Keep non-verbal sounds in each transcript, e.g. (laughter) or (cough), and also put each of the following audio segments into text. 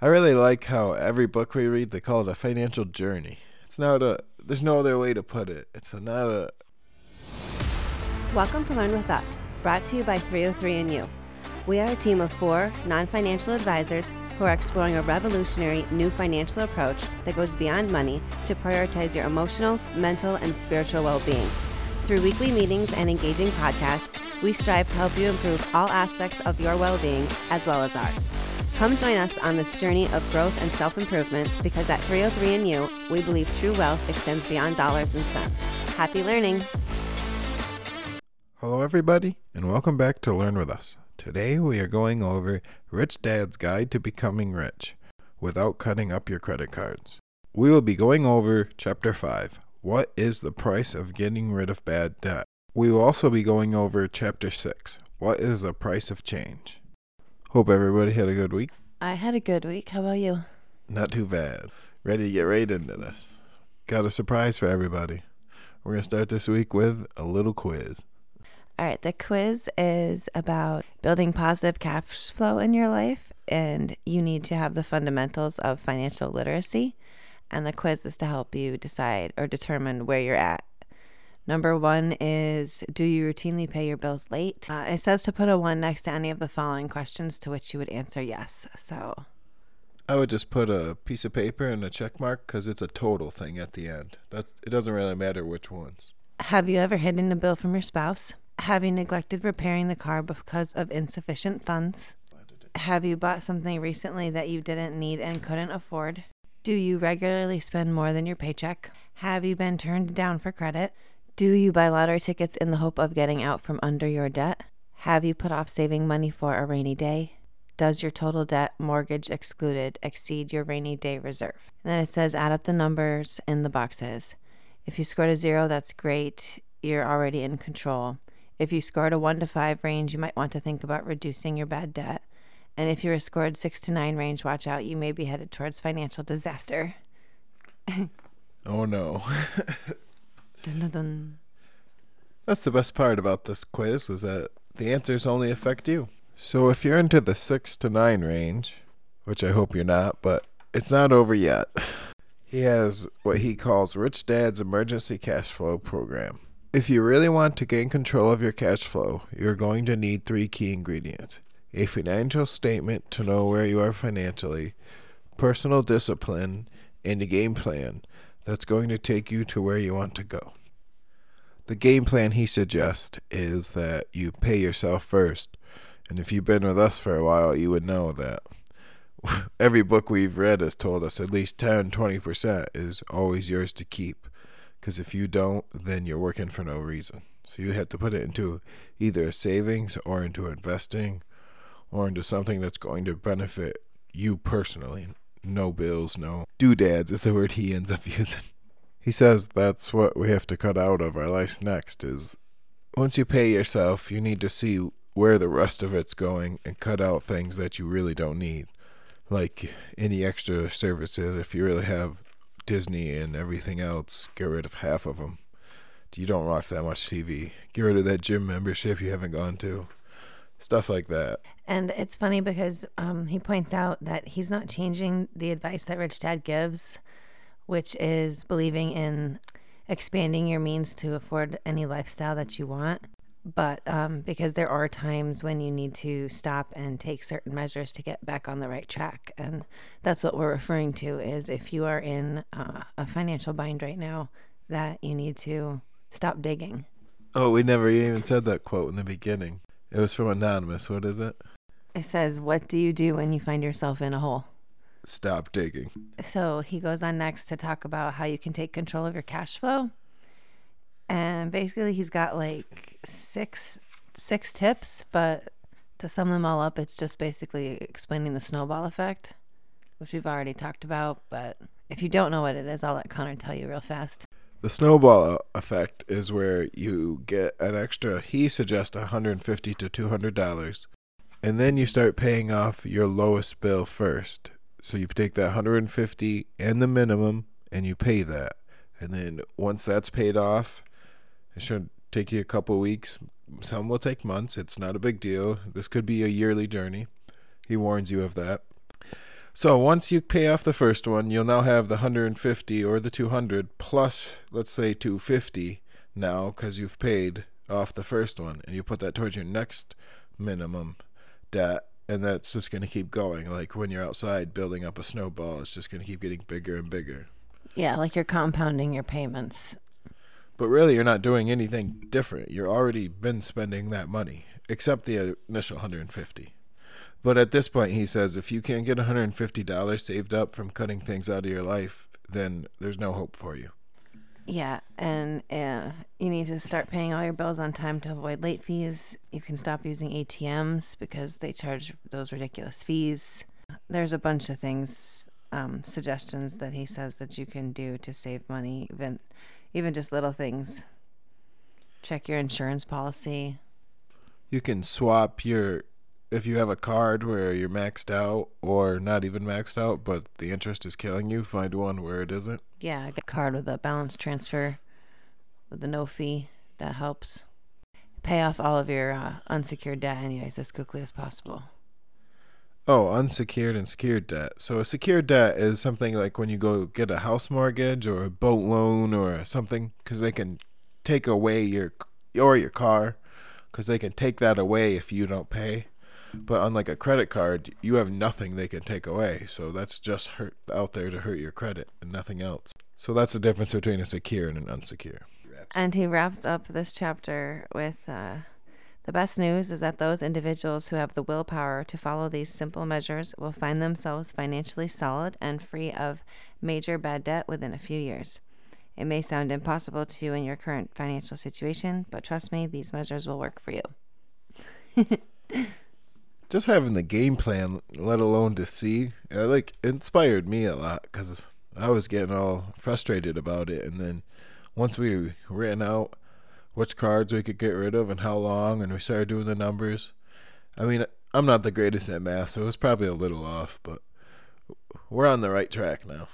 I really like how every book we read they call it a financial journey. It's not a there's no other way to put it. It's not a Welcome to Learn with Us, brought to you by 3o3andyou. We are a team of four non financial advisors who are exploring a revolutionary new financial approach that goes beyond money to prioritize your emotional, mental, and spiritual well being. Through weekly meetings and engaging podcasts, we strive to help you improve all aspects of your well being as well as ours. Come join us on this journey of growth and self improvement because at 3o3andyou, we believe true wealth extends beyond dollars and cents. Happy learning! Hello, everybody, and welcome back to Learn with Us. Today we are going over Rich Dad's Guide to Becoming Rich without cutting up your credit cards. We will be going over Chapter 5 What is the price of getting rid of bad debt? We will also be going over Chapter 6 What is the price of change? Hope everybody had a good week. I had a good week. How about you? Not too bad. Ready to get right into this. Got a surprise for everybody. We're going to start this week with a little quiz. All right, the quiz is about building positive cash flow in your life, and you need to have the fundamentals of financial literacy. And the quiz is to help you decide or determine where you're at. Number one is Do you routinely pay your bills late? Uh, it says to put a one next to any of the following questions to which you would answer yes. So I would just put a piece of paper and a check mark because it's a total thing at the end. That it doesn't really matter which ones. Have you ever hidden a bill from your spouse? Have you neglected repairing the car because of insufficient funds? Have you bought something recently that you didn't need and couldn't afford? Do you regularly spend more than your paycheck? Have you been turned down for credit? Do you buy lottery tickets in the hope of getting out from under your debt? Have you put off saving money for a rainy day? Does your total debt, mortgage excluded, exceed your rainy day reserve? And then it says add up the numbers in the boxes. If you scored a zero, that's great. You're already in control. If you scored a 1 to 5 range, you might want to think about reducing your bad debt. And if you're scored 6 to 9 range, watch out, you may be headed towards financial disaster. (laughs) oh no. (laughs) dun, dun, dun. That's the best part about this quiz was that the answers only affect you. So if you're into the 6 to 9 range, which I hope you're not, but it's not over yet. (laughs) He has what he calls Rich Dad's Emergency Cash Flow Program. If you really want to gain control of your cash flow, you're going to need three key ingredients a financial statement to know where you are financially, personal discipline, and a game plan that's going to take you to where you want to go. The game plan he suggests is that you pay yourself first. And if you've been with us for a while, you would know that (laughs) every book we've read has told us at least 10 20% is always yours to keep. Because if you don't, then you're working for no reason. So you have to put it into either savings or into investing or into something that's going to benefit you personally. No bills, no doodads is the word he ends up (laughs) using. He says that's what we have to cut out of our lives next is once you pay yourself, you need to see where the rest of it's going and cut out things that you really don't need. Like any extra services if you really have Disney and everything else, get rid of half of them. You don't watch that much TV. Get rid of that gym membership you haven't gone to. Stuff like that. And it's funny because um, he points out that he's not changing the advice that Rich Dad gives, which is believing in expanding your means to afford any lifestyle that you want. But um, because there are times when you need to stop and take certain measures to get back on the right track. And that's what we're referring to is if you are in uh, a financial bind right now that you need to stop digging. Oh we never even said that quote in the beginning. It was from anonymous. What is it? It says what do you do when you find yourself in a hole stop digging so he goes on next to talk about how you can take control of your cash flow and basically he's got like six six tips, but to sum them all up, it's just basically explaining the snowball effect, which we've already talked about. But if you don't know what it is, I'll let Connor tell you real fast. The snowball uh, effect is where you get an extra. He suggests 150 to 200 dollars, and then you start paying off your lowest bill first. So you take that 150 and the minimum, and you pay that, and then once that's paid off, it should take you a couple weeks. Some will take months. It's not a big deal. This could be a yearly journey. He warns you of that. So once you pay off the first one, you'll now have the 150 or the 200 plus, let's say 250 now because you've paid off the first one, and you put that towards your next minimum debt, and that's just going to keep going. Like when you're outside building up a snowball, it's just going to keep getting bigger and bigger. Yeah, like you're compounding your payments. But really, you're not doing anything different. You're already been spending that money, except the initial 150. But at this point, he says if you can't get $150 saved up from cutting things out of your life, then there's no hope for you. Yeah, and uh, you need to start paying all your bills on time to avoid late fees. You can stop using ATMs because they charge those ridiculous fees. There's a bunch of things, um, suggestions that he says that you can do to save money, even even just little things. Check your insurance policy. You can swap your if you have a card where you're maxed out or not even maxed out, but the interest is killing you, find one where it isn't. Yeah, get a card with a balance transfer with a no fee. That helps. Pay off all of your uh, unsecured debt, anyways, as quickly as possible. Oh, unsecured and secured debt. So a secured debt is something like when you go get a house mortgage or a boat loan or something, because they can take away your or your car, because they can take that away if you don't pay. But unlike a credit card, you have nothing they can take away. So that's just hurt out there to hurt your credit and nothing else. So that's the difference between a secure and an unsecure. And he wraps up this chapter with uh, the best news is that those individuals who have the willpower to follow these simple measures will find themselves financially solid and free of major bad debt within a few years. It may sound impossible to you in your current financial situation, but trust me, these measures will work for you. (laughs) just having the game plan, let alone to see, it, like inspired me a lot because I was getting all frustrated about it. And then once we ran out which cards we could get rid of and how long, and we started doing the numbers. I mean, I'm not the greatest at math, so it was probably a little off, but we're on the right track now.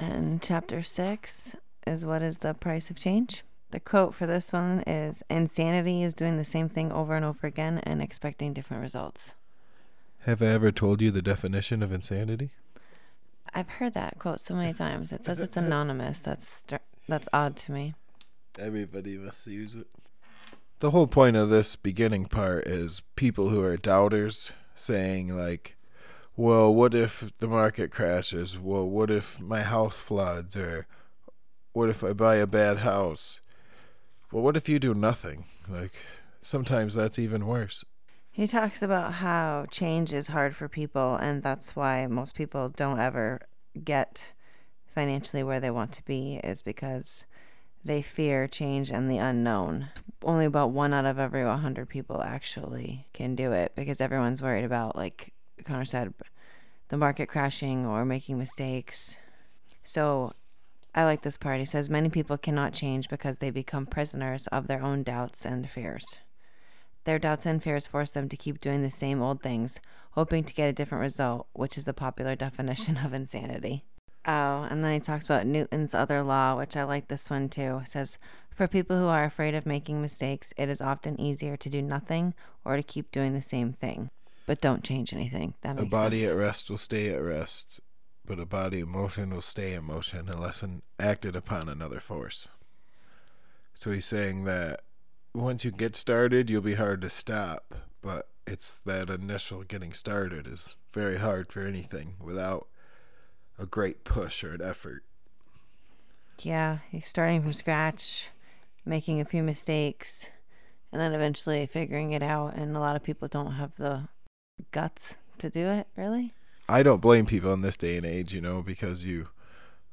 And chapter six is what is the price of change? The quote for this one is Insanity is doing the same thing over and over again and expecting different results. Have I ever told you the definition of insanity? I've heard that quote so many times. It says it's anonymous. That's that's odd to me. Everybody must use it. The whole point of this beginning part is people who are doubters saying like, "Well, what if the market crashes? Well, what if my house floods or what if I buy a bad house?" Well, what if you do nothing? Like sometimes that's even worse. He talks about how change is hard for people, and that's why most people don't ever get financially where they want to be, is because they fear change and the unknown. Only about one out of every 100 people actually can do it because everyone's worried about, like Connor said, the market crashing or making mistakes. So I like this part. He says many people cannot change because they become prisoners of their own doubts and fears. Their doubts and fears force them to keep doing the same old things, hoping to get a different result, which is the popular (laughs) definition of insanity. Oh, and then he talks about Newton's other law, which I like this one too. It says, For people who are afraid of making mistakes, it is often easier to do nothing or to keep doing the same thing. But don't change anything. That makes A body sense. at rest will stay at rest, but a body in motion will stay in motion unless acted upon another force. So he's saying that once you get started, you'll be hard to stop, but it's that initial getting started is very hard for anything without a great push or an effort. Yeah, he's starting from scratch, making a few mistakes, and then eventually figuring it out. And a lot of people don't have the guts to do it, really. I don't blame people in this day and age, you know, because you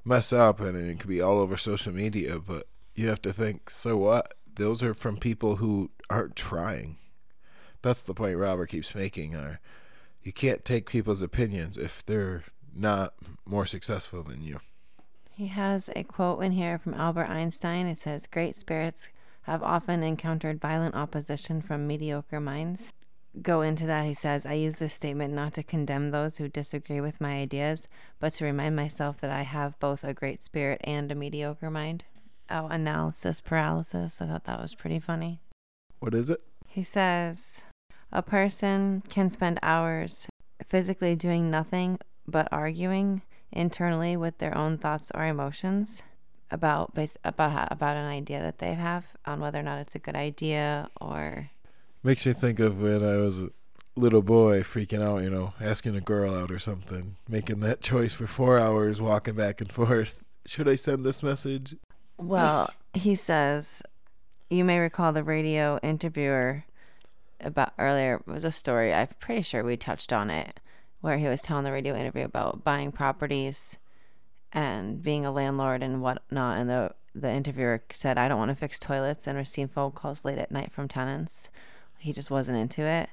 mess up and it can be all over social media, but you have to think, so what? Those are from people who aren't trying. That's the point Robert keeps making. Are you can't take people's opinions if they're not more successful than you. He has a quote in here from Albert Einstein. It says, Great spirits have often encountered violent opposition from mediocre minds. Go into that, he says, I use this statement not to condemn those who disagree with my ideas, but to remind myself that I have both a great spirit and a mediocre mind. Oh, analysis paralysis. I thought that was pretty funny. What is it? He says, A person can spend hours physically doing nothing but arguing internally with their own thoughts or emotions about base, about about an idea that they have on whether or not it's a good idea or Makes me think of when I was a little boy freaking out, you know, asking a girl out or something, making that (laughs) choice for four hours, walking back and forth. Should I send this message? Well, he says, you may recall the radio interviewer about earlier it was a story. I'm pretty sure we touched on it, where he was telling the radio interview about buying properties and being a landlord and whatnot. And the the interviewer said, "I don't want to fix toilets and receive phone calls late at night from tenants." He just wasn't into it,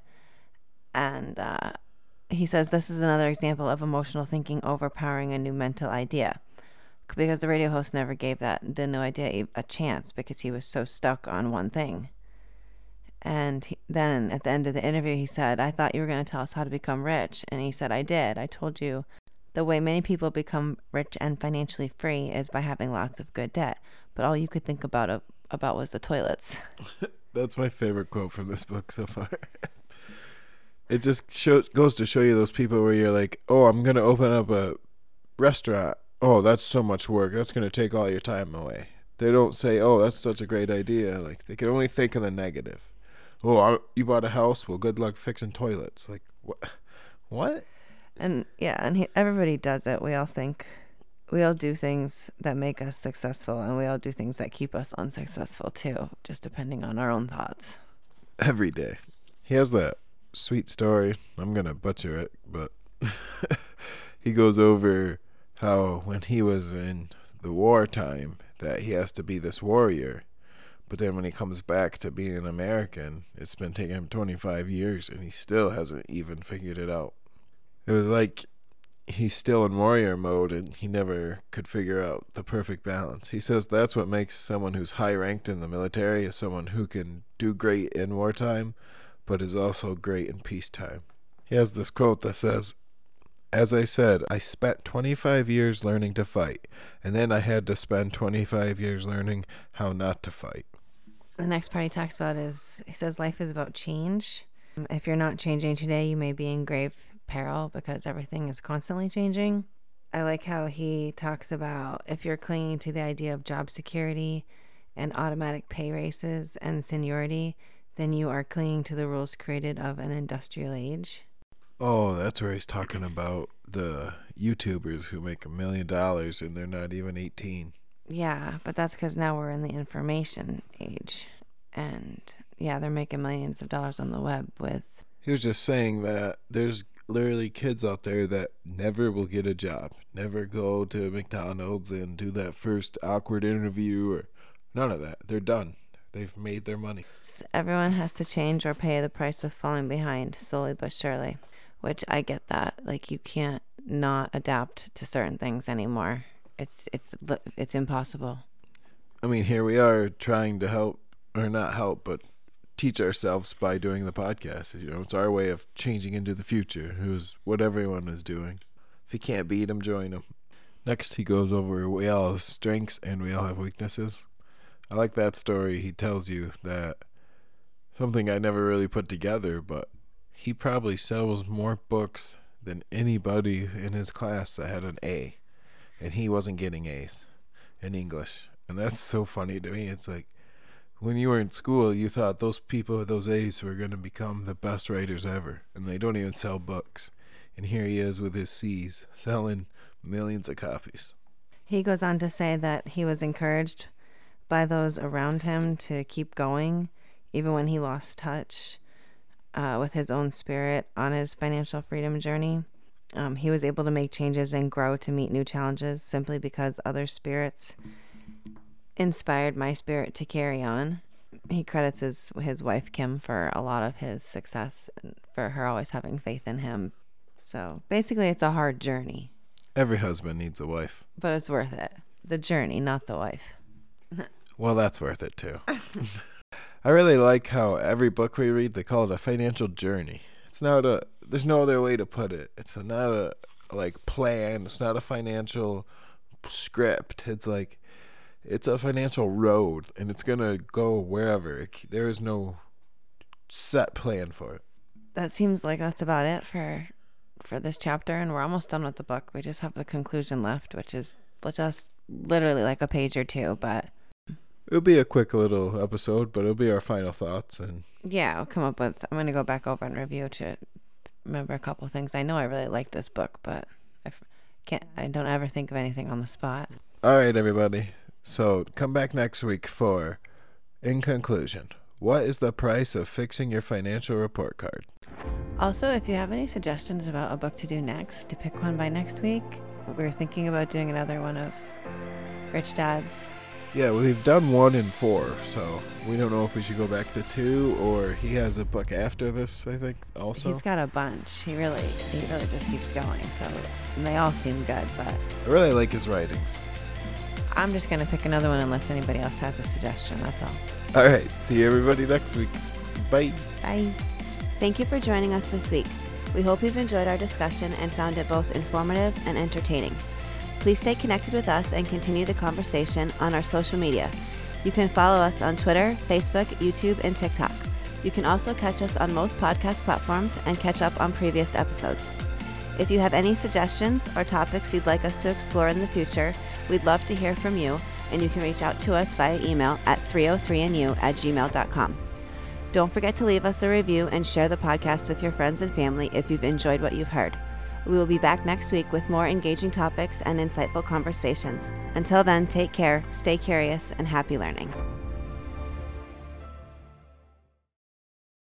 and uh, he says this is another example of emotional thinking overpowering a new mental idea because the radio host never gave that the new idea a chance because he was so stuck on one thing. And he, then at the end of the interview, he said, I thought you were going to tell us how to become rich. And he said, I did. I told you the way many people become rich and financially free is by having lots of good debt. But all you could think about uh, about was the toilets. (laughs) (laughs) That's my favorite quote from this book so far. (laughs) it just shows goes to show you those people where you're like, "Oh, I'm going to open up a restaurant oh, that's so much work. That's going to take all your time away. They don't say, oh, that's such a great idea. Like, they can only think of the negative. Oh, I, you bought a house? Well, good luck fixing toilets. Like, what? What? And yeah, and he, everybody does it. We all think, we all do things that make us successful, and we all do things that keep us unsuccessful too, just depending on our own thoughts. Every day. He has that sweet story. I'm going to butcher it, but (laughs) he goes over how when he was in the wartime that he has to be this warrior but then when he comes back to being an American, it's been taking him 25 years and he still hasn't even figured it out. It was like he's still in warrior mode and he never could figure out the perfect balance. He says that's what makes someone who's high ranked in the military is someone who can do great in wartime but is also great in peacetime. He has this quote that says, as I said, I spent 25 years learning to fight, and then I had to spend 25 years learning how not to fight. The next part he talks about is he says life is about change. If you're not changing today, you may be in grave peril because everything is constantly changing. I like how he talks about if you're clinging to the idea of job security and automatic pay raises and seniority, then you are clinging to the rules created of an industrial age. Oh, that's where he's talking about the YouTubers who make a million dollars and they're not even 18. Yeah, but that's because now we're in the information age. And yeah, they're making millions of dollars on the web with. He was just saying that there's literally kids out there that never will get a job, never go to McDonald's and do that first awkward interview or none of that. They're done. They've made their money. Everyone has to change or pay the price of falling behind, slowly but surely which I get that. Like you can't not adapt to certain things anymore. It's it's it's impossible. I mean, here we are trying to help or not help, but teach ourselves by doing the podcast. You know, it's our way of changing into the future. Who's what everyone is doing. If you can't beat them, join them. Next, he goes over we all have strengths and we all have weaknesses. I like that story. He tells you that something I never really put together, but he probably sells more books than anybody in his class that had an A, and he wasn't getting A's in English. And that's so funny to me. It's like when you were in school, you thought those people with those A's were going to become the best writers ever, and they don't even sell books. And here he is with his C's selling millions of copies. He goes on to say that he was encouraged by those around him to keep going, even when he lost touch uh, with his own spirit on his financial freedom journey. Um, he was able to make changes and grow to meet new challenges simply because other spirits inspired my spirit to carry on. He credits his his wife Kim for a lot of his success and for her always having faith in him. So basically, it's a hard journey. Every husband needs a wife, but it's worth it. The journey, not the wife. well, that's worth it too. (laughs) I really like how every book we read they call it a financial journey. It's not a there's no other way to put it. It's not a like plan. It's not a financial script. It's like it's a financial road and it's going to go wherever. It, there is no set plan for it. That seems like that's about it for for this chapter, and we're almost done with the book. We just have the conclusion left, which is just literally like a page or two, but It'll be a quick little episode, but it'll be our final thoughts and yeah, I'll come up with. I'm gonna go back over and review to remember a couple things. I know I really like this book, but I can't. I don't ever think of anything on the spot. All right, everybody. So come back next week for, in conclusion, what is the price of fixing your financial report card? Also, if you have any suggestions about a book to do next, to pick one by next week, we're thinking about doing another one of Rich Dad's. Yeah, we've done one and four, so we don't know if we should go back to two or he has a book after this. I think also. He's got a bunch. He really, he really just keeps going. So and they all seem good, but I really like his writings. I'm just gonna pick another one unless anybody else has a suggestion. That's all. All right, see everybody next week. Bye. Bye. Thank you for joining us this week. We hope you've enjoyed our discussion and found it both informative and entertaining. Please stay connected with us and continue the conversation on our social media. You can follow us on Twitter, Facebook, YouTube, and TikTok. You can also catch us on most podcast platforms and catch up on previous episodes. If you have any suggestions or topics you'd like us to explore in the future, we'd love to hear from you, and you can reach out to us via email at 303nu at gmail.com. Don't forget to leave us a review and share the podcast with your friends and family if you've enjoyed what you've heard. We will be back next week with more engaging topics and insightful conversations. Until then, take care, stay curious, and happy learning.